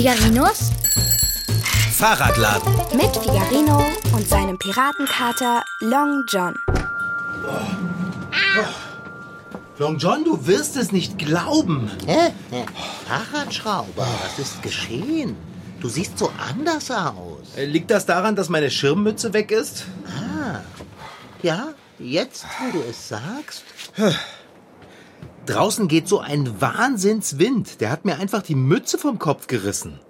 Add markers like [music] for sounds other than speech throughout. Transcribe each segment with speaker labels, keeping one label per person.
Speaker 1: Figarinos
Speaker 2: Fahrradladen.
Speaker 1: mit Figarino und seinem Piratenkater Long John.
Speaker 2: Long John, du wirst es nicht glauben.
Speaker 3: Hä? Hä? Fahrradschrauber, was ist geschehen? Du siehst so anders aus.
Speaker 2: Äh, Liegt das daran, dass meine Schirmmütze weg ist?
Speaker 3: Ja, jetzt, wo du es sagst.
Speaker 2: Draußen geht so ein Wahnsinnswind. Der hat mir einfach die Mütze vom Kopf gerissen.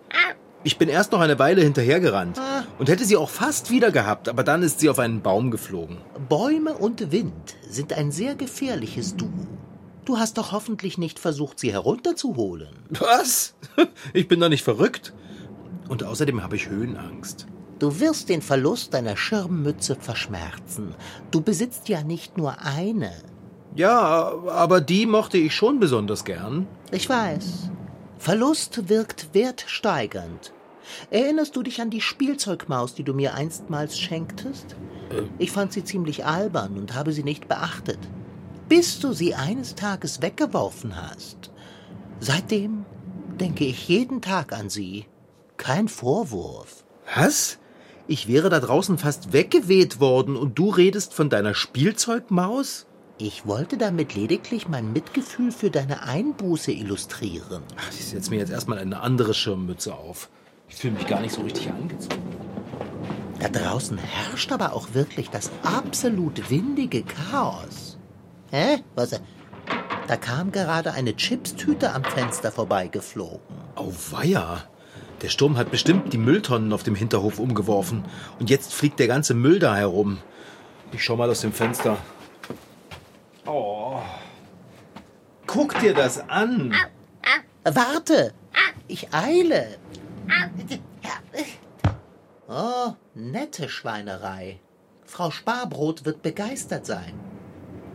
Speaker 2: Ich bin erst noch eine Weile hinterhergerannt und hätte sie auch fast wieder gehabt, aber dann ist sie auf einen Baum geflogen.
Speaker 3: Bäume und Wind sind ein sehr gefährliches Duo. Du hast doch hoffentlich nicht versucht, sie herunterzuholen.
Speaker 2: Was? [laughs] Ich bin doch nicht verrückt. Und außerdem habe ich Höhenangst.
Speaker 3: Du wirst den Verlust deiner Schirmmütze verschmerzen. Du besitzt ja nicht nur eine.
Speaker 2: Ja, aber die mochte ich schon besonders gern.
Speaker 3: Ich weiß. Verlust wirkt wertsteigernd. Erinnerst du dich an die Spielzeugmaus, die du mir einstmals schenktest? Ich fand sie ziemlich albern und habe sie nicht beachtet. Bis du sie eines Tages weggeworfen hast. Seitdem denke ich jeden Tag an sie. Kein Vorwurf.
Speaker 2: Was? Ich wäre da draußen fast weggeweht worden und du redest von deiner Spielzeugmaus?
Speaker 3: Ich wollte damit lediglich mein Mitgefühl für deine Einbuße illustrieren.
Speaker 2: Ach, ich setze mir jetzt erstmal eine andere Schirmmütze auf. Ich fühle mich gar nicht so richtig angezogen.
Speaker 3: Da draußen herrscht aber auch wirklich das absolut windige Chaos. Hä? Was? Da kam gerade eine Chipstüte am Fenster vorbeigeflogen.
Speaker 2: Auweia. Der Sturm hat bestimmt die Mülltonnen auf dem Hinterhof umgeworfen. Und jetzt fliegt der ganze Müll da herum. Ich schau mal aus dem Fenster. Oh. Guck dir das an.
Speaker 3: Warte! Ich eile! Oh, nette Schweinerei. Frau Sparbrot wird begeistert sein.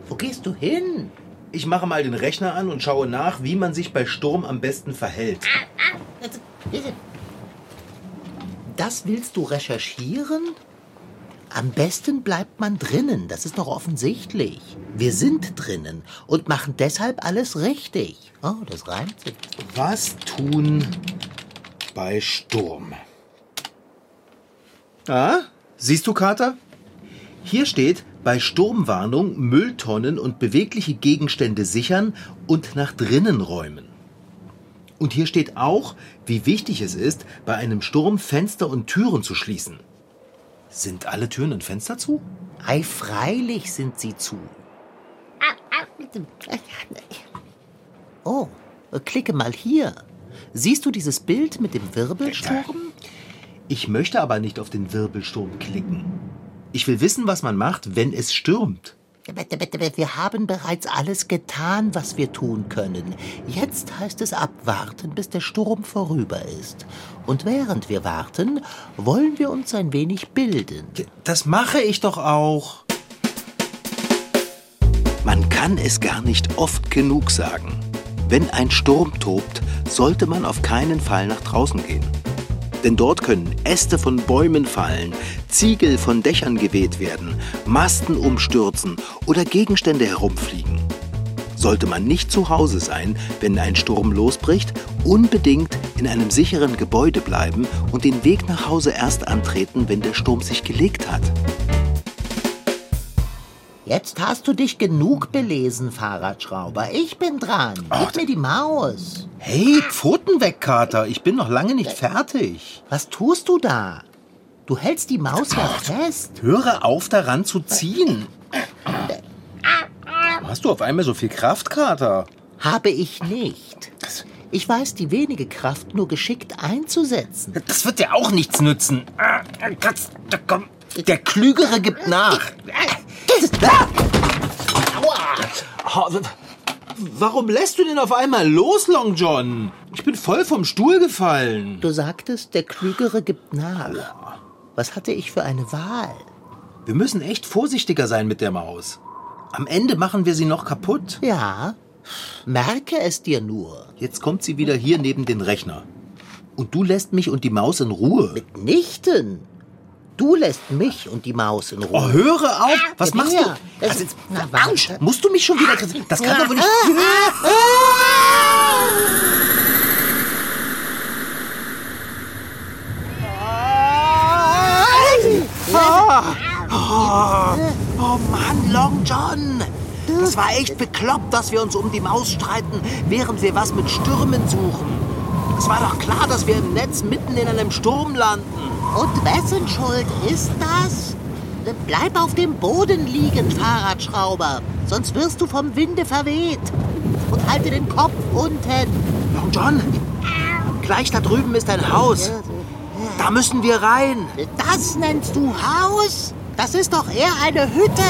Speaker 3: Wo gehst du hin?
Speaker 2: Ich mache mal den Rechner an und schaue nach, wie man sich bei Sturm am besten verhält.
Speaker 3: Das willst du recherchieren? Am besten bleibt man drinnen, das ist doch offensichtlich. Wir sind drinnen und machen deshalb alles richtig. Oh, das reimt sich.
Speaker 2: Was tun bei Sturm? Ah, siehst du, Kater? Hier steht, bei Sturmwarnung Mülltonnen und bewegliche Gegenstände sichern und nach drinnen räumen. Und hier steht auch, wie wichtig es ist, bei einem Sturm Fenster und Türen zu schließen. Sind alle Türen und Fenster zu?
Speaker 3: Ei, freilich sind sie zu. Oh, klicke mal hier. Siehst du dieses Bild mit dem Wirbelsturm?
Speaker 2: Ich möchte aber nicht auf den Wirbelsturm klicken. Ich will wissen, was man macht, wenn es stürmt.
Speaker 3: Wir haben bereits alles getan, was wir tun können. Jetzt heißt es abwarten, bis der Sturm vorüber ist. Und während wir warten, wollen wir uns ein wenig bilden.
Speaker 2: Das mache ich doch auch. Man kann es gar nicht oft genug sagen. Wenn ein Sturm tobt, sollte man auf keinen Fall nach draußen gehen. Denn dort können Äste von Bäumen fallen, Ziegel von Dächern geweht werden, Masten umstürzen oder Gegenstände herumfliegen. Sollte man nicht zu Hause sein, wenn ein Sturm losbricht, unbedingt in einem sicheren Gebäude bleiben und den Weg nach Hause erst antreten, wenn der Sturm sich gelegt hat.
Speaker 3: Jetzt hast du dich genug belesen, Fahrradschrauber. Ich bin dran. Gib mir die Maus.
Speaker 2: Hey, Pfoten weg, Kater. Ich bin noch lange nicht fertig.
Speaker 3: Was tust du da? Du hältst die Maus ja fest.
Speaker 2: Höre auf, daran zu ziehen. Hast du auf einmal so viel Kraft, Kater?
Speaker 3: Habe ich nicht. Ich weiß die wenige Kraft nur geschickt einzusetzen.
Speaker 2: Das wird dir auch nichts nützen. Der Klügere gibt nach. Warum lässt du denn auf einmal los, Long John? Ich bin voll vom Stuhl gefallen.
Speaker 3: Du sagtest, der Klügere gibt nach. Was hatte ich für eine Wahl?
Speaker 2: Wir müssen echt vorsichtiger sein mit der Maus. Am Ende machen wir sie noch kaputt.
Speaker 3: Ja, merke es dir nur.
Speaker 2: Jetzt kommt sie wieder hier neben den Rechner. Und du lässt mich und die Maus in Ruhe.
Speaker 3: Mitnichten. Du lässt mich und die Maus in Ruhe.
Speaker 2: Oh, höre auf! Ah, was
Speaker 3: ja,
Speaker 2: machst du?
Speaker 3: Das
Speaker 2: also
Speaker 3: jetzt, na,
Speaker 2: Arsch, musst du mich schon wieder... Das kann doch wohl nicht... Oh, oh Mann, Long John! Das war echt bekloppt, dass wir uns um die Maus streiten, während wir was mit Stürmen suchen. Es war doch klar, dass wir im Netz mitten in einem Sturm landen.
Speaker 3: Und wessen Schuld ist das? Bleib auf dem Boden liegen, Fahrradschrauber. Sonst wirst du vom Winde verweht. Und halte den Kopf unten.
Speaker 2: Long John, gleich da drüben ist ein Haus. Da müssen wir rein.
Speaker 3: Das nennst du Haus? Das ist doch eher eine Hütte.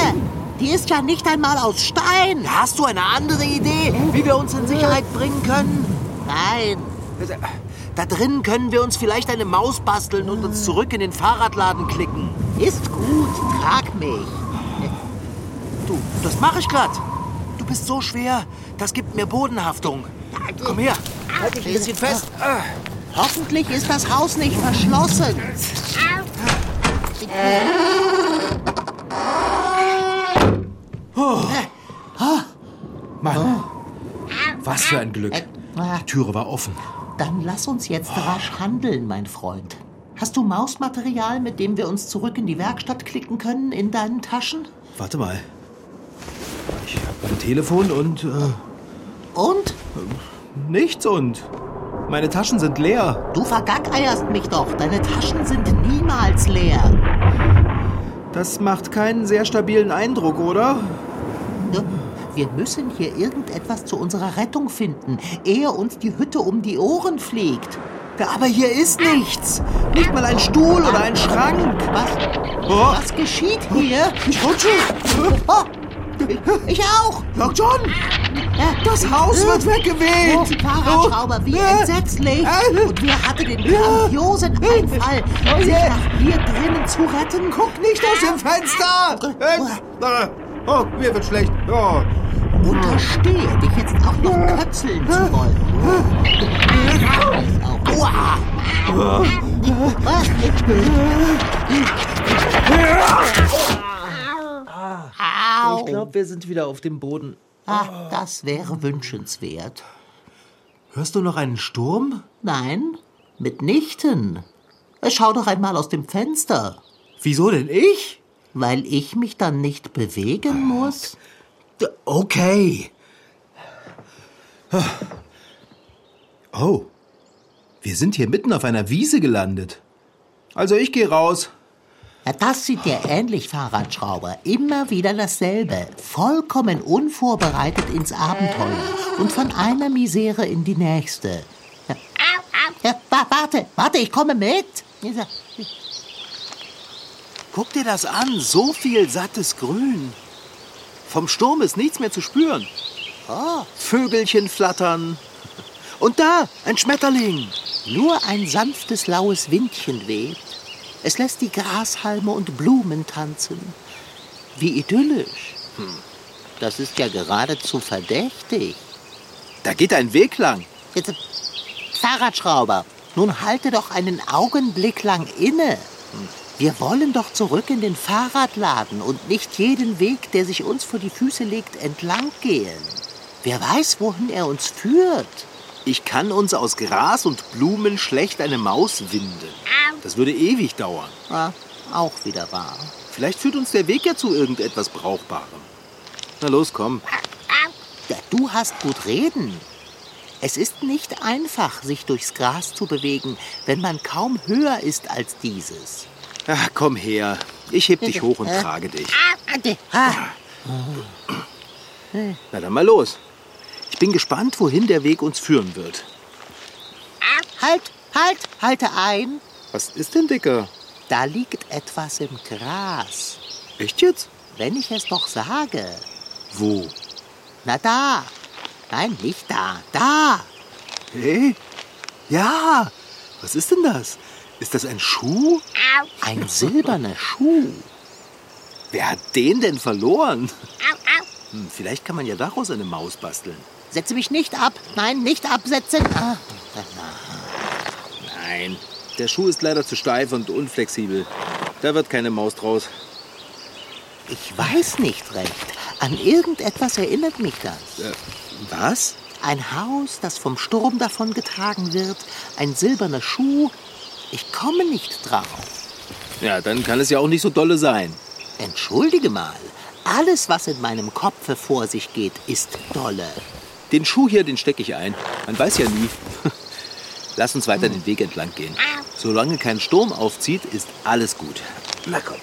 Speaker 3: Die ist ja nicht einmal aus Stein.
Speaker 2: Hast du eine andere Idee, wie wir uns in Sicherheit bringen können?
Speaker 3: Nein.
Speaker 2: Da drinnen können wir uns vielleicht eine Maus basteln und uns zurück in den Fahrradladen klicken.
Speaker 3: Ist gut, trag mich.
Speaker 2: Du, das mache ich grad. Du bist so schwer, das gibt mir Bodenhaftung. Komm her, halt dich ein bisschen fest.
Speaker 3: Hoffentlich ist das Haus nicht verschlossen.
Speaker 4: Mann, was für ein Glück. Die Türe war offen.
Speaker 3: Dann lass uns jetzt rasch handeln, mein Freund. Hast du Mausmaterial, mit dem wir uns zurück in die Werkstatt klicken können, in deinen Taschen?
Speaker 4: Warte mal. Ich habe ein Telefon und äh,
Speaker 3: Und?
Speaker 4: nichts und meine Taschen sind leer.
Speaker 3: Du vergackeierst mich doch. Deine Taschen sind niemals leer.
Speaker 4: Das macht keinen sehr stabilen Eindruck, oder?
Speaker 3: Wir müssen hier irgendetwas zu unserer Rettung finden, ehe uns die Hütte um die Ohren fliegt.
Speaker 4: Aber hier ist nichts. Nicht mal ein Stuhl oder ein Schrank.
Speaker 3: Was?
Speaker 4: Oh.
Speaker 3: Was geschieht hier?
Speaker 4: Ich rutsche.
Speaker 3: Oh, ich, auch.
Speaker 4: Long John, das Haus wird
Speaker 3: Oh,
Speaker 4: weggeweht.
Speaker 3: Fahrradschrauber, wie
Speaker 4: Äh.
Speaker 3: entsetzlich!
Speaker 4: Äh.
Speaker 3: Und wer hatte den grandiosen Einfall,
Speaker 4: Oh
Speaker 3: sich nach hier drinnen zu retten?
Speaker 4: Guck nicht aus dem Fenster. Äh, Oh, mir wird schlecht. Oh.
Speaker 3: Unterstehe dich jetzt auch noch kötzeln zu wollen. Aua! Au!
Speaker 4: Ich glaube, wir sind wieder auf dem Boden.
Speaker 3: Ah, das wäre wünschenswert.
Speaker 4: Hörst du noch einen Sturm?
Speaker 3: Nein, mitnichten. Schau doch einmal aus dem Fenster.
Speaker 4: Wieso denn ich?
Speaker 3: Weil ich mich dann nicht bewegen muss?
Speaker 4: Okay. Oh, wir sind hier mitten auf einer Wiese gelandet. Also ich gehe raus.
Speaker 3: Ja, das sieht dir ähnlich, Fahrradschrauber. Immer wieder dasselbe. Vollkommen unvorbereitet ins Abenteuer. Und von einer Misere in die nächste. Ja, ja, wa- warte, warte, ich komme mit.
Speaker 2: Guck dir das an, so viel sattes Grün. Vom Sturm ist nichts mehr zu spüren.
Speaker 3: Oh,
Speaker 2: Vögelchen flattern. Und da, ein Schmetterling.
Speaker 3: nur ein sanftes, laues Windchen weht. Es lässt die Grashalme und Blumen tanzen. Wie idyllisch. Hm. Das ist ja geradezu verdächtig.
Speaker 2: Da geht ein Weg lang.
Speaker 3: Jetzt, Fahrradschrauber, nun halte doch einen Augenblick lang inne. Wir wollen doch zurück in den Fahrradladen und nicht jeden Weg, der sich uns vor die Füße legt, entlang gehen. Wer weiß, wohin er uns führt.
Speaker 2: Ich kann uns aus Gras und Blumen schlecht eine Maus winden. Das würde ewig dauern.
Speaker 3: Ah, auch wieder wahr.
Speaker 2: Vielleicht führt uns der Weg ja zu irgendetwas Brauchbarem. Na los, komm.
Speaker 3: Ja, du hast gut reden. Es ist nicht einfach, sich durchs Gras zu bewegen, wenn man kaum höher ist als dieses.
Speaker 2: Ach, komm her. Ich heb dich hoch und trage dich.
Speaker 3: Ah,
Speaker 2: Na dann mal los. Ich bin gespannt, wohin der Weg uns führen wird.
Speaker 3: halt, halt, halte ein.
Speaker 2: Was ist denn, Dicker?
Speaker 3: Da liegt etwas im Gras.
Speaker 2: Echt jetzt?
Speaker 3: Wenn ich es doch sage.
Speaker 2: Wo?
Speaker 3: Na da. Nein, nicht da. Da.
Speaker 2: Hey? Ja. Was ist denn das? Ist das ein Schuh?
Speaker 3: Ein silberner Schuh.
Speaker 2: Wer hat den denn verloren? Hm, vielleicht kann man ja daraus eine Maus basteln.
Speaker 3: Setze mich nicht ab. Nein, nicht absetzen. Ah.
Speaker 2: Nein. Der Schuh ist leider zu steif und unflexibel. Da wird keine Maus draus.
Speaker 3: Ich weiß nicht recht. An irgendetwas erinnert mich das.
Speaker 2: Äh, was?
Speaker 3: Ein Haus, das vom Sturm davongetragen wird. Ein silberner Schuh. Ich komme nicht drauf.
Speaker 2: Ja, dann kann es ja auch nicht so dolle sein.
Speaker 3: Entschuldige mal, alles, was in meinem Kopfe vor sich geht, ist dolle.
Speaker 2: Den Schuh hier, den stecke ich ein. Man weiß ja nie. [laughs] Lass uns weiter den Weg entlang gehen. Solange kein Sturm aufzieht, ist alles gut. Na komm.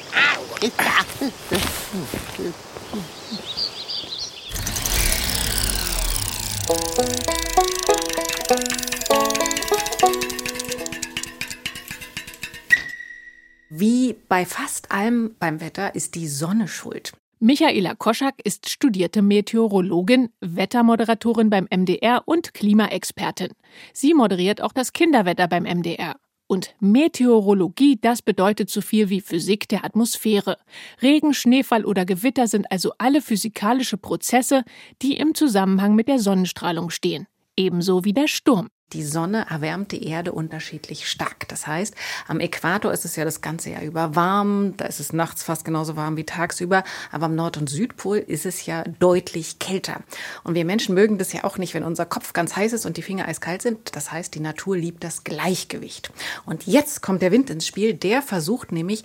Speaker 5: Wie bei fast allem beim Wetter ist die Sonne schuld.
Speaker 6: Michaela Koschak ist studierte Meteorologin, Wettermoderatorin beim MDR und Klimaexpertin. Sie moderiert auch das Kinderwetter beim MDR. Und Meteorologie, das bedeutet so viel wie Physik der Atmosphäre. Regen, Schneefall oder Gewitter sind also alle physikalische Prozesse, die im Zusammenhang mit der Sonnenstrahlung stehen. Ebenso wie der Sturm.
Speaker 5: Die Sonne erwärmt die Erde unterschiedlich stark. Das heißt, am Äquator ist es ja das ganze Jahr über warm, da ist es nachts fast genauso warm wie tagsüber, aber am Nord- und Südpol ist es ja deutlich kälter. Und wir Menschen mögen das ja auch nicht, wenn unser Kopf ganz heiß ist und die Finger eiskalt sind. Das heißt, die Natur liebt das Gleichgewicht. Und jetzt kommt der Wind ins Spiel, der versucht nämlich,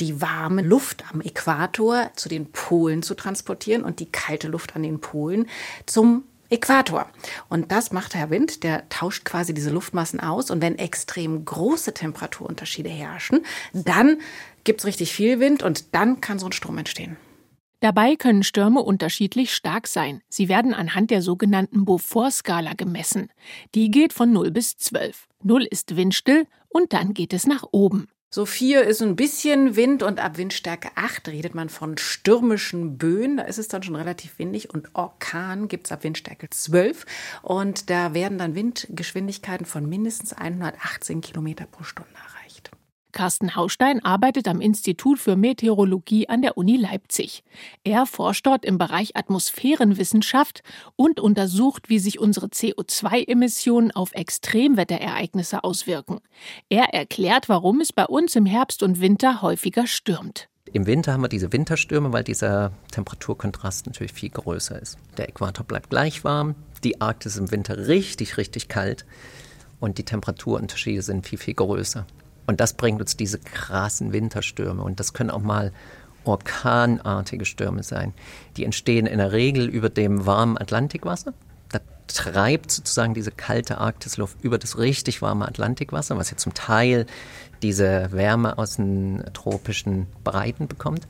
Speaker 5: die warme Luft am Äquator zu den Polen zu transportieren und die kalte Luft an den Polen zum Äquator. Und das macht Herr Wind, der tauscht quasi diese Luftmassen aus. Und wenn extrem große Temperaturunterschiede herrschen, dann gibt es richtig viel Wind und dann kann so ein Strom entstehen.
Speaker 6: Dabei können Stürme unterschiedlich stark sein. Sie werden anhand der sogenannten Beaufort-Skala gemessen. Die geht von 0 bis 12. 0 ist windstill und dann geht es nach oben.
Speaker 5: So vier ist ein bisschen Wind und ab Windstärke 8 redet man von stürmischen Böen. Da ist es dann schon relativ windig und Orkan gibt es ab Windstärke 12 und da werden dann Windgeschwindigkeiten von mindestens 118 Kilometer pro Stunde.
Speaker 6: Carsten Haustein arbeitet am Institut für Meteorologie an der Uni Leipzig. Er forscht dort im Bereich Atmosphärenwissenschaft und untersucht, wie sich unsere CO2-Emissionen auf Extremwetterereignisse auswirken. Er erklärt, warum es bei uns im Herbst und Winter häufiger stürmt.
Speaker 7: Im Winter haben wir diese Winterstürme, weil dieser Temperaturkontrast natürlich viel größer ist. Der Äquator bleibt gleich warm, die Arktis im Winter richtig, richtig kalt und die Temperaturunterschiede sind viel, viel größer. Und das bringt uns diese krassen Winterstürme. Und das können auch mal orkanartige Stürme sein. Die entstehen in der Regel über dem warmen Atlantikwasser. Da treibt sozusagen diese kalte Arktisluft über das richtig warme Atlantikwasser, was ja zum Teil diese Wärme aus den tropischen Breiten bekommt.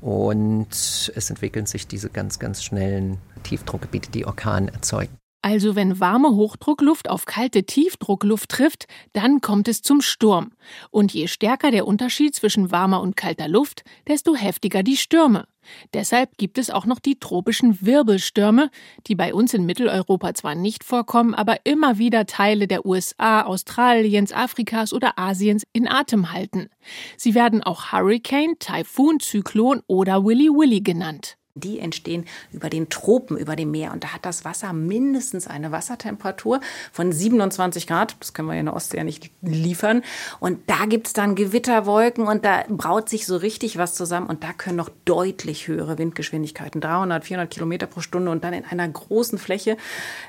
Speaker 7: Und es entwickeln sich diese ganz, ganz schnellen Tiefdruckgebiete, die Orkane erzeugen.
Speaker 6: Also wenn warme Hochdruckluft auf kalte Tiefdruckluft trifft, dann kommt es zum Sturm. Und je stärker der Unterschied zwischen warmer und kalter Luft, desto heftiger die Stürme. Deshalb gibt es auch noch die tropischen Wirbelstürme, die bei uns in Mitteleuropa zwar nicht vorkommen, aber immer wieder Teile der USA, Australiens, Afrikas oder Asiens in Atem halten. Sie werden auch Hurricane, Taifun, Zyklon oder Willy Willy genannt.
Speaker 5: Die entstehen über den Tropen, über dem Meer. Und da hat das Wasser mindestens eine Wassertemperatur von 27 Grad. Das können wir in der Ostsee ja nicht liefern. Und da gibt es dann Gewitterwolken und da braut sich so richtig was zusammen. Und da können noch deutlich höhere Windgeschwindigkeiten, 300, 400 Kilometer pro Stunde und dann in einer großen Fläche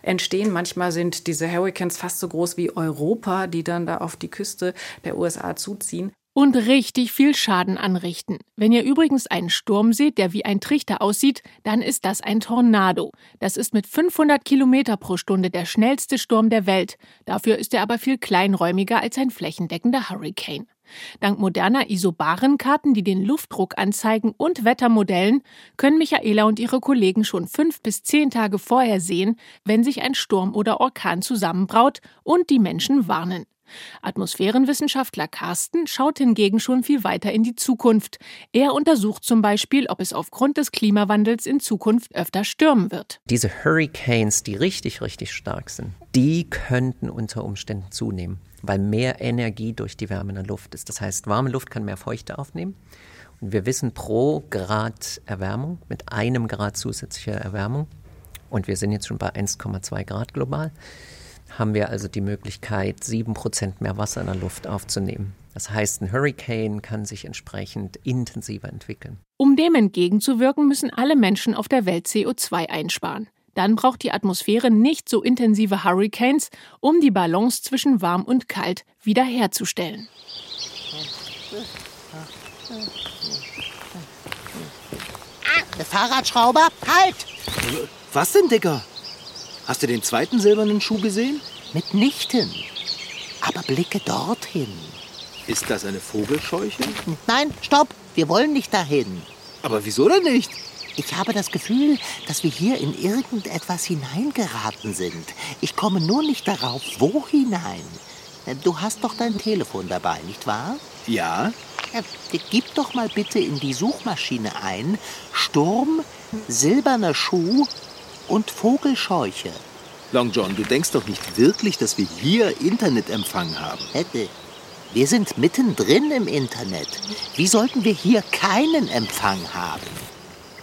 Speaker 5: entstehen. Manchmal sind diese Hurricanes fast so groß wie Europa, die dann da auf die Küste der USA zuziehen
Speaker 6: und richtig viel Schaden anrichten. Wenn ihr übrigens einen Sturm seht, der wie ein Trichter aussieht, dann ist das ein Tornado. Das ist mit 500 Kilometer pro Stunde der schnellste Sturm der Welt. Dafür ist er aber viel kleinräumiger als ein flächendeckender Hurricane. Dank moderner Isobarenkarten, die den Luftdruck anzeigen und Wettermodellen, können Michaela und ihre Kollegen schon fünf bis zehn Tage vorher sehen, wenn sich ein Sturm oder Orkan zusammenbraut und die Menschen warnen. Atmosphärenwissenschaftler Carsten schaut hingegen schon viel weiter in die Zukunft. Er untersucht zum Beispiel, ob es aufgrund des Klimawandels in Zukunft öfter stürmen wird.
Speaker 7: Diese Hurricanes, die richtig, richtig stark sind, die könnten unter Umständen zunehmen, weil mehr Energie durch die Wärme in der Luft ist. Das heißt, warme Luft kann mehr Feuchte aufnehmen. Und wir wissen pro Grad Erwärmung, mit einem Grad zusätzlicher Erwärmung, und wir sind jetzt schon bei 1,2 Grad global, haben wir also die Möglichkeit, sieben Prozent mehr Wasser in der Luft aufzunehmen. Das heißt, ein Hurricane kann sich entsprechend intensiver entwickeln.
Speaker 6: Um dem entgegenzuwirken, müssen alle Menschen auf der Welt CO2 einsparen. Dann braucht die Atmosphäre nicht so intensive Hurricanes, um die Balance zwischen warm und kalt wiederherzustellen.
Speaker 3: Der Fahrradschrauber, halt!
Speaker 2: Was denn, Dicker? Hast du den zweiten silbernen Schuh gesehen?
Speaker 3: Mitnichten. Aber blicke dorthin.
Speaker 2: Ist das eine Vogelscheuche?
Speaker 3: Nein, stopp! Wir wollen nicht dahin.
Speaker 2: Aber wieso denn nicht?
Speaker 3: Ich habe das Gefühl, dass wir hier in irgendetwas hineingeraten sind. Ich komme nur nicht darauf, wo hinein. Du hast doch dein Telefon dabei, nicht wahr?
Speaker 2: Ja.
Speaker 3: Ja, Gib doch mal bitte in die Suchmaschine ein Sturm, silberner Schuh und Vogelscheuche.
Speaker 2: Long John, du denkst doch nicht wirklich, dass wir hier Internetempfang haben.
Speaker 3: Hätte. Wir sind mittendrin im Internet. Wie sollten wir hier keinen Empfang haben?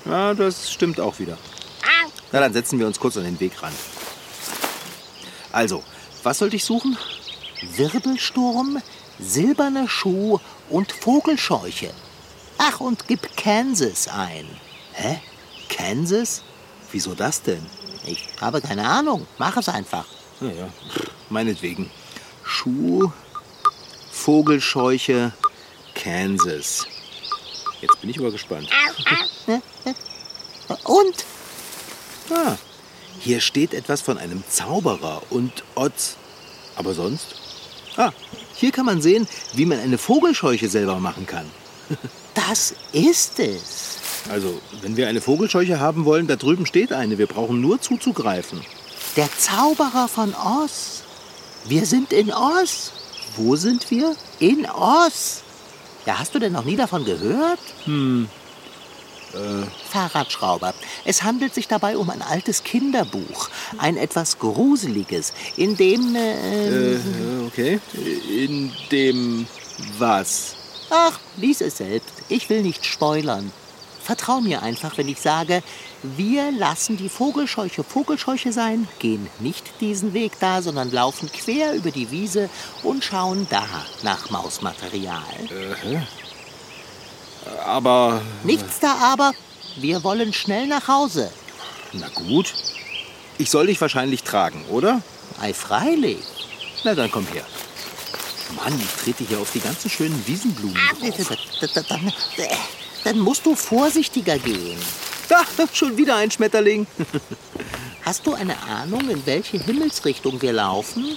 Speaker 2: Ja, das stimmt auch wieder. Na, dann setzen wir uns kurz an den Wegrand. Also, was sollte ich suchen?
Speaker 3: Wirbelsturm, silberner Schuh und Vogelscheuche. Ach, und gib Kansas ein.
Speaker 2: Hä? Kansas? Wieso das denn?
Speaker 3: Ich habe keine Ahnung. Mach es einfach.
Speaker 2: Naja, meinetwegen. Schuh, Vogelscheuche, Kansas. Jetzt bin ich aber gespannt. [laughs]
Speaker 3: Und?
Speaker 2: Ah, hier steht etwas von einem Zauberer und Otz. Aber sonst? Ah, hier kann man sehen, wie man eine Vogelscheuche selber machen kann. [laughs]
Speaker 3: Das ist es.
Speaker 2: Also, wenn wir eine Vogelscheuche haben wollen, da drüben steht eine. Wir brauchen nur zuzugreifen.
Speaker 3: Der Zauberer von Oz. Wir sind in Oz.
Speaker 2: Wo sind wir?
Speaker 3: In Oz. Ja, hast du denn noch nie davon gehört? Hm. Äh. Fahrradschrauber. Es handelt sich dabei um ein altes Kinderbuch. Ein etwas gruseliges, in dem. Äh,
Speaker 2: Äh, okay. In dem was?
Speaker 3: Ach, lies es selbst. Ich will nicht spoilern. Vertrau mir einfach, wenn ich sage, wir lassen die Vogelscheuche Vogelscheuche sein, gehen nicht diesen Weg da, sondern laufen quer über die Wiese und schauen da nach Mausmaterial.
Speaker 2: Aber.
Speaker 3: Nichts da aber, wir wollen schnell nach Hause.
Speaker 2: Na gut. Ich soll dich wahrscheinlich tragen, oder?
Speaker 3: Ei, freilich.
Speaker 2: Na dann komm her. Mann, ich trete hier auf die ganzen schönen Wiesenblumen
Speaker 3: Äh,
Speaker 2: drauf.
Speaker 3: Dann, musst du vorsichtiger gehen.
Speaker 2: Da, schon wieder ein Schmetterling. [laughs]
Speaker 3: Hast du eine Ahnung, in welche Himmelsrichtung wir laufen?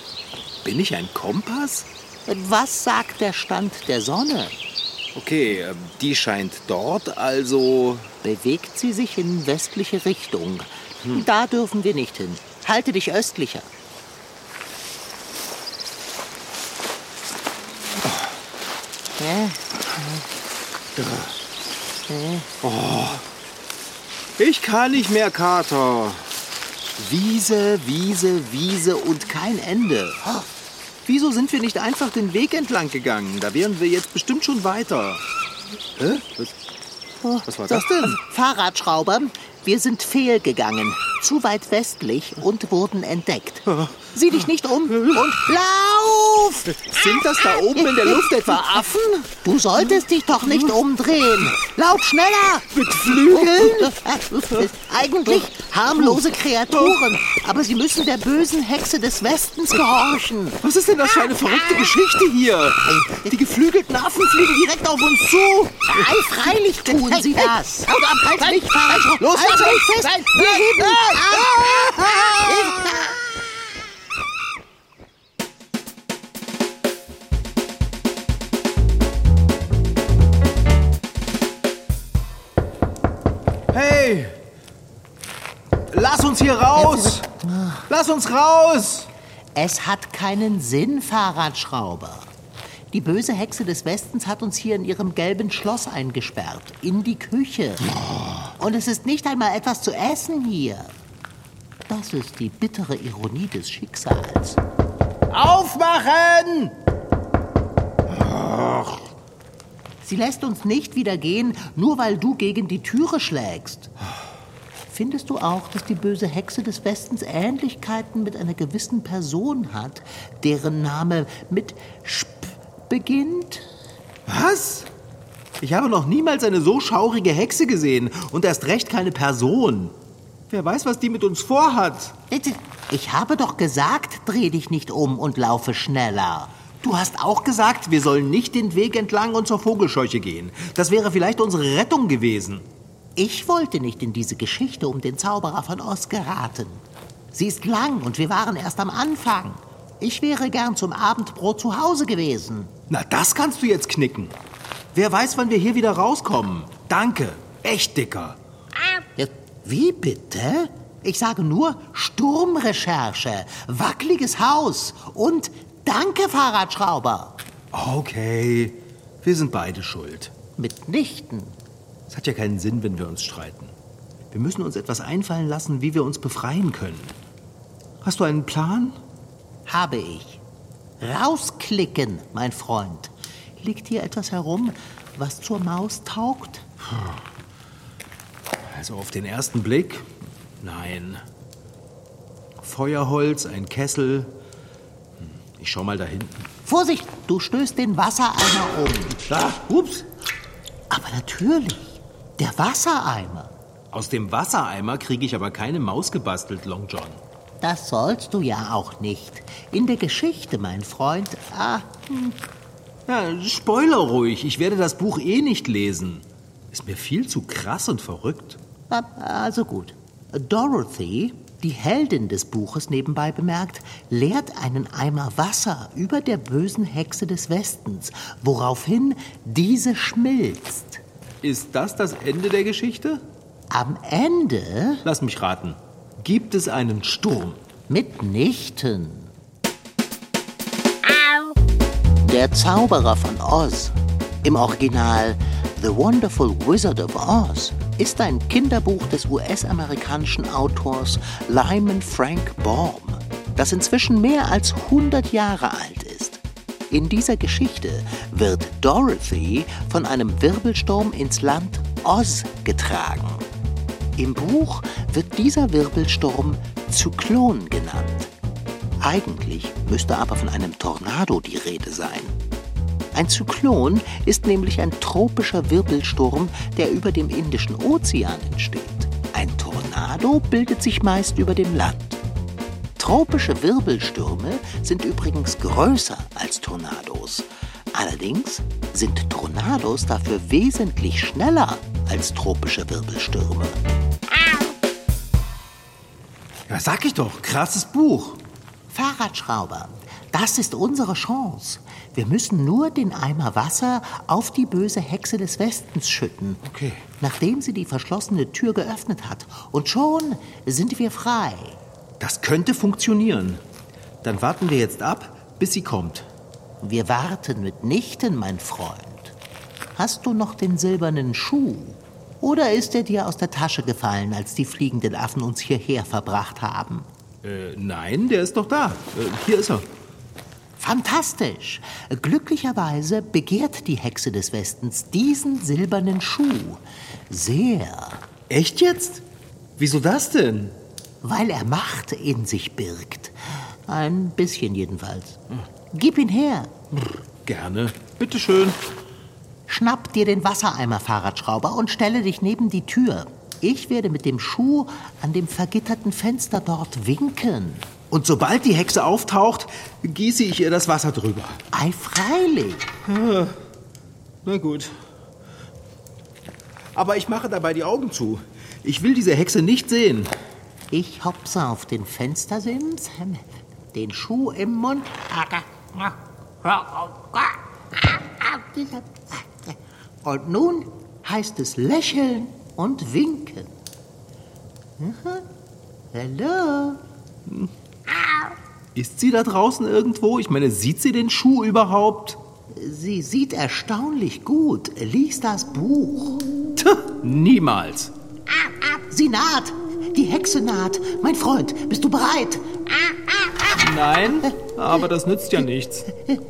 Speaker 2: Bin ich ein Kompass?
Speaker 3: Was sagt der Stand der Sonne?
Speaker 2: Okay, ähm, die scheint dort, also.
Speaker 3: Bewegt sie sich in westliche Richtung. Da dürfen wir nicht hin. Halte dich östlicher. Ja,
Speaker 2: Ich kann nicht mehr, Kater. Wiese, Wiese, Wiese und kein Ende. Wieso sind wir nicht einfach den Weg entlang gegangen? Da wären wir jetzt bestimmt schon weiter. Hä? Was, was war das denn?
Speaker 3: Fahrradschrauber, wir sind fehlgegangen. Zu weit westlich und wurden entdeckt. Sieh dich nicht um und lauf!
Speaker 2: Sind das da oben in der Luft etwa Affen?
Speaker 3: Du solltest dich doch nicht umdrehen. Lauf schneller!
Speaker 2: Mit Flügeln? [laughs]
Speaker 3: Eigentlich harmlose Kreaturen, aber sie müssen der bösen Hexe des Westens gehorchen.
Speaker 2: Was ist denn das für eine verrückte Geschichte hier? Die geflügelten Affen fliegen direkt auf uns zu.
Speaker 3: Ei, freilich tun sie das.
Speaker 2: Haut ab, halt los,
Speaker 3: Halt
Speaker 2: halt,
Speaker 3: fest! Wir heben!
Speaker 4: Hey! Lass uns hier raus! Lass uns raus!
Speaker 3: Es hat keinen Sinn, Fahrradschrauber. Die böse Hexe des Westens hat uns hier in ihrem gelben Schloss eingesperrt. In die Küche. Und es ist nicht einmal etwas zu essen hier. Das ist die bittere Ironie des Schicksals.
Speaker 4: Aufmachen!
Speaker 3: Sie lässt uns nicht wieder gehen, nur weil du gegen die Türe schlägst. Findest du auch, dass die böse Hexe des Westens Ähnlichkeiten mit einer gewissen Person hat, deren Name mit Sp beginnt?
Speaker 4: Was? Ich habe noch niemals eine so schaurige Hexe gesehen und erst recht keine Person. Wer weiß, was die mit uns vorhat.
Speaker 3: Ich habe doch gesagt, dreh dich nicht um und laufe schneller.
Speaker 2: Du hast auch gesagt, wir sollen nicht den Weg entlang und zur Vogelscheuche gehen. Das wäre vielleicht unsere Rettung gewesen.
Speaker 3: Ich wollte nicht in diese Geschichte um den Zauberer von Oz geraten. Sie ist lang und wir waren erst am Anfang. Ich wäre gern zum Abendbrot zu Hause gewesen.
Speaker 2: Na, das kannst du jetzt knicken. Wer weiß, wann wir hier wieder rauskommen. Danke. Echt dicker.
Speaker 3: Wie bitte? Ich sage nur Sturmrecherche, wackeliges Haus und Danke, Fahrradschrauber.
Speaker 2: Okay, wir sind beide schuld.
Speaker 3: Mitnichten.
Speaker 2: Es hat ja keinen Sinn, wenn wir uns streiten. Wir müssen uns etwas einfallen lassen, wie wir uns befreien können. Hast du einen Plan?
Speaker 3: Habe ich. Rausklicken, mein Freund. Liegt hier etwas herum, was zur Maus taugt?
Speaker 2: Also auf den ersten Blick? Nein. Feuerholz, ein Kessel. Hm, Ich schau mal da hinten.
Speaker 3: Vorsicht, du stößt den Wassereimer um.
Speaker 2: Da, ups.
Speaker 3: Aber natürlich, der Wassereimer.
Speaker 2: Aus dem Wassereimer kriege ich aber keine Maus gebastelt, Long John.
Speaker 3: Das sollst du ja auch nicht. In der Geschichte, mein Freund. Ah,
Speaker 2: Ja, Spoiler ruhig, ich werde das Buch eh nicht lesen. Ist mir viel zu krass und verrückt.
Speaker 3: also gut. Dorothy, die Heldin des Buches nebenbei bemerkt, leert einen Eimer Wasser über der bösen Hexe des Westens, woraufhin diese schmilzt.
Speaker 2: Ist das das Ende der Geschichte?
Speaker 3: Am Ende
Speaker 2: Lass mich raten. Gibt es einen Sturm?
Speaker 3: mitnichten. Der Zauberer von Oz, im Original The Wonderful Wizard of Oz, ist ein Kinderbuch des US-amerikanischen Autors Lyman Frank Baum, das inzwischen mehr als 100 Jahre alt ist. In dieser Geschichte wird Dorothy von einem Wirbelsturm ins Land Oz getragen. Im Buch wird dieser Wirbelsturm Zyklon genannt. Eigentlich müsste aber von einem Tornado die Rede sein. Ein Zyklon ist nämlich ein tropischer Wirbelsturm, der über dem Indischen Ozean entsteht. Ein Tornado bildet sich meist über dem Land. Tropische Wirbelstürme sind übrigens größer als Tornados. Allerdings sind Tornados dafür wesentlich schneller als tropische Wirbelstürme.
Speaker 2: Ja, sag ich doch, krasses Buch.
Speaker 3: Fahrradschrauber, das ist unsere Chance. Wir müssen nur den Eimer Wasser auf die böse Hexe des Westens schütten.
Speaker 2: Okay.
Speaker 3: Nachdem sie die verschlossene Tür geöffnet hat. Und schon sind wir frei.
Speaker 2: Das könnte funktionieren. Dann warten wir jetzt ab, bis sie kommt.
Speaker 3: Wir warten mitnichten, mein Freund. Hast du noch den silbernen Schuh? Oder ist er dir aus der Tasche gefallen, als die fliegenden Affen uns hierher verbracht haben?
Speaker 2: Äh, nein, der ist doch da. Äh, hier ist er.
Speaker 3: Fantastisch! Glücklicherweise begehrt die Hexe des Westens diesen silbernen Schuh. Sehr.
Speaker 2: Echt jetzt? Wieso das denn?
Speaker 3: Weil er Macht in sich birgt. Ein bisschen jedenfalls. Gib ihn her.
Speaker 2: Gerne. Bitteschön.
Speaker 3: Schnapp dir den Wassereimer, Fahrradschrauber, und stelle dich neben die Tür. Ich werde mit dem Schuh an dem vergitterten Fenster dort winken.
Speaker 2: Und sobald die Hexe auftaucht, gieße ich ihr das Wasser drüber.
Speaker 3: Ei, freilich.
Speaker 2: Na gut. Aber ich mache dabei die Augen zu. Ich will diese Hexe nicht sehen.
Speaker 3: Ich hopse auf den Fenstersims, den Schuh im Mund. Und nun heißt es lächeln und winken. Mhm. Hallo?
Speaker 2: Ist sie da draußen irgendwo? Ich meine, sieht sie den Schuh überhaupt?
Speaker 3: Sie sieht erstaunlich gut. Lies das Buch.
Speaker 2: Tch, niemals.
Speaker 3: Sie naht. Die Hexe naht. Mein Freund, bist du bereit?
Speaker 2: Nein, aber das nützt ja nichts. [laughs]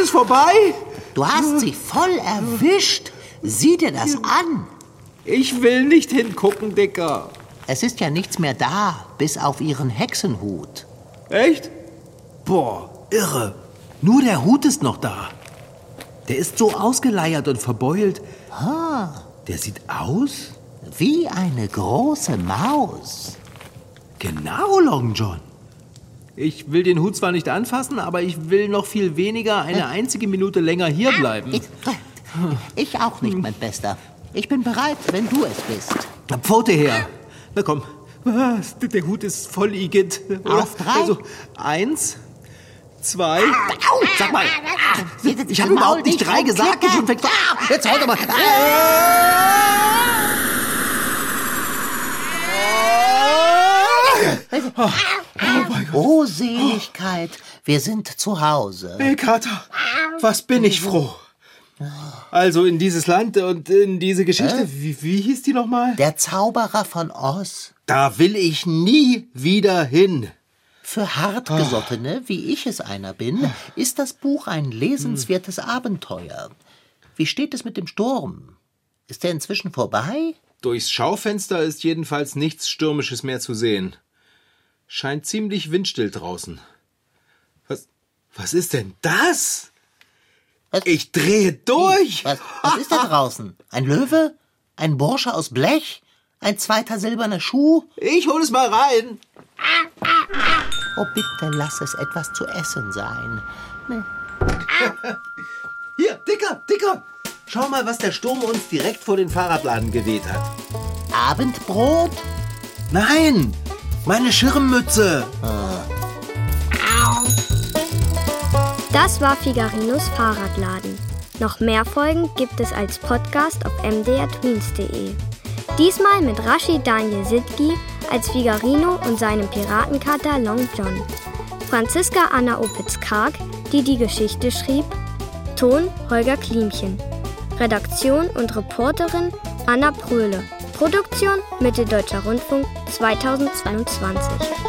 Speaker 2: Ist es vorbei?
Speaker 3: Du hast sie voll erwischt. Sieh dir das an.
Speaker 2: Ich will nicht hingucken, Dicker.
Speaker 3: Es ist ja nichts mehr da, bis auf ihren Hexenhut.
Speaker 2: Echt? Boah, irre. Nur der Hut ist noch da. Der ist so ausgeleiert und verbeult. Der sieht aus?
Speaker 3: Wie eine große Maus.
Speaker 2: Genau, Long John. Ich will den Hut zwar nicht anfassen, aber ich will noch viel weniger eine einzige Minute länger hier bleiben.
Speaker 3: Ich, ich auch nicht, mein Bester. Ich bin bereit, wenn du es bist.
Speaker 2: Na, Pfote her. Na komm. Der Hut ist voll Igitt.
Speaker 3: Auf drei?
Speaker 2: Also, eins, zwei.
Speaker 3: Au,
Speaker 2: Sag mal, ich habe überhaupt nicht
Speaker 3: nicht
Speaker 2: drei gesagt. Ich schon fängt
Speaker 3: Jetzt halt doch mal. Oh, Seligkeit, wir sind zu Hause.
Speaker 2: Hey, Kater, was bin ich froh. Also in dieses Land und in diese Geschichte. Wie, wie hieß die nochmal?
Speaker 3: Der Zauberer von Oz.
Speaker 2: Da will ich nie wieder hin.
Speaker 3: Für Hartgesottene, wie ich es einer bin, ist das Buch ein lesenswertes Abenteuer. Wie steht es mit dem Sturm? Ist er inzwischen vorbei?
Speaker 2: Durchs Schaufenster ist jedenfalls nichts Stürmisches mehr zu sehen. Scheint ziemlich windstill draußen. Was, was ist denn das?
Speaker 3: Was?
Speaker 2: Ich drehe durch.
Speaker 3: Was, was ist da [laughs] draußen? Ein Löwe? Ein Bursche aus Blech? Ein zweiter silberner Schuh?
Speaker 2: Ich hol es mal rein.
Speaker 3: Oh, bitte lass es etwas zu essen sein.
Speaker 2: Hier, Dicker, Dicker. Schau mal, was der Sturm uns direkt vor den Fahrradladen geweht hat.
Speaker 3: Abendbrot?
Speaker 2: Nein, meine Schirmmütze.
Speaker 8: Das war Figarinos Fahrradladen. Noch mehr Folgen gibt es als Podcast auf mdrtweens.de. Diesmal mit Rashid Daniel Sidki als Figarino und seinem Piratenkater Long John. Franziska Anna Opitz-Karg, die die Geschichte schrieb. Ton Holger Klimchen. Redaktion und Reporterin Anna Pröhle. Produktion Mitteldeutscher Rundfunk 2022.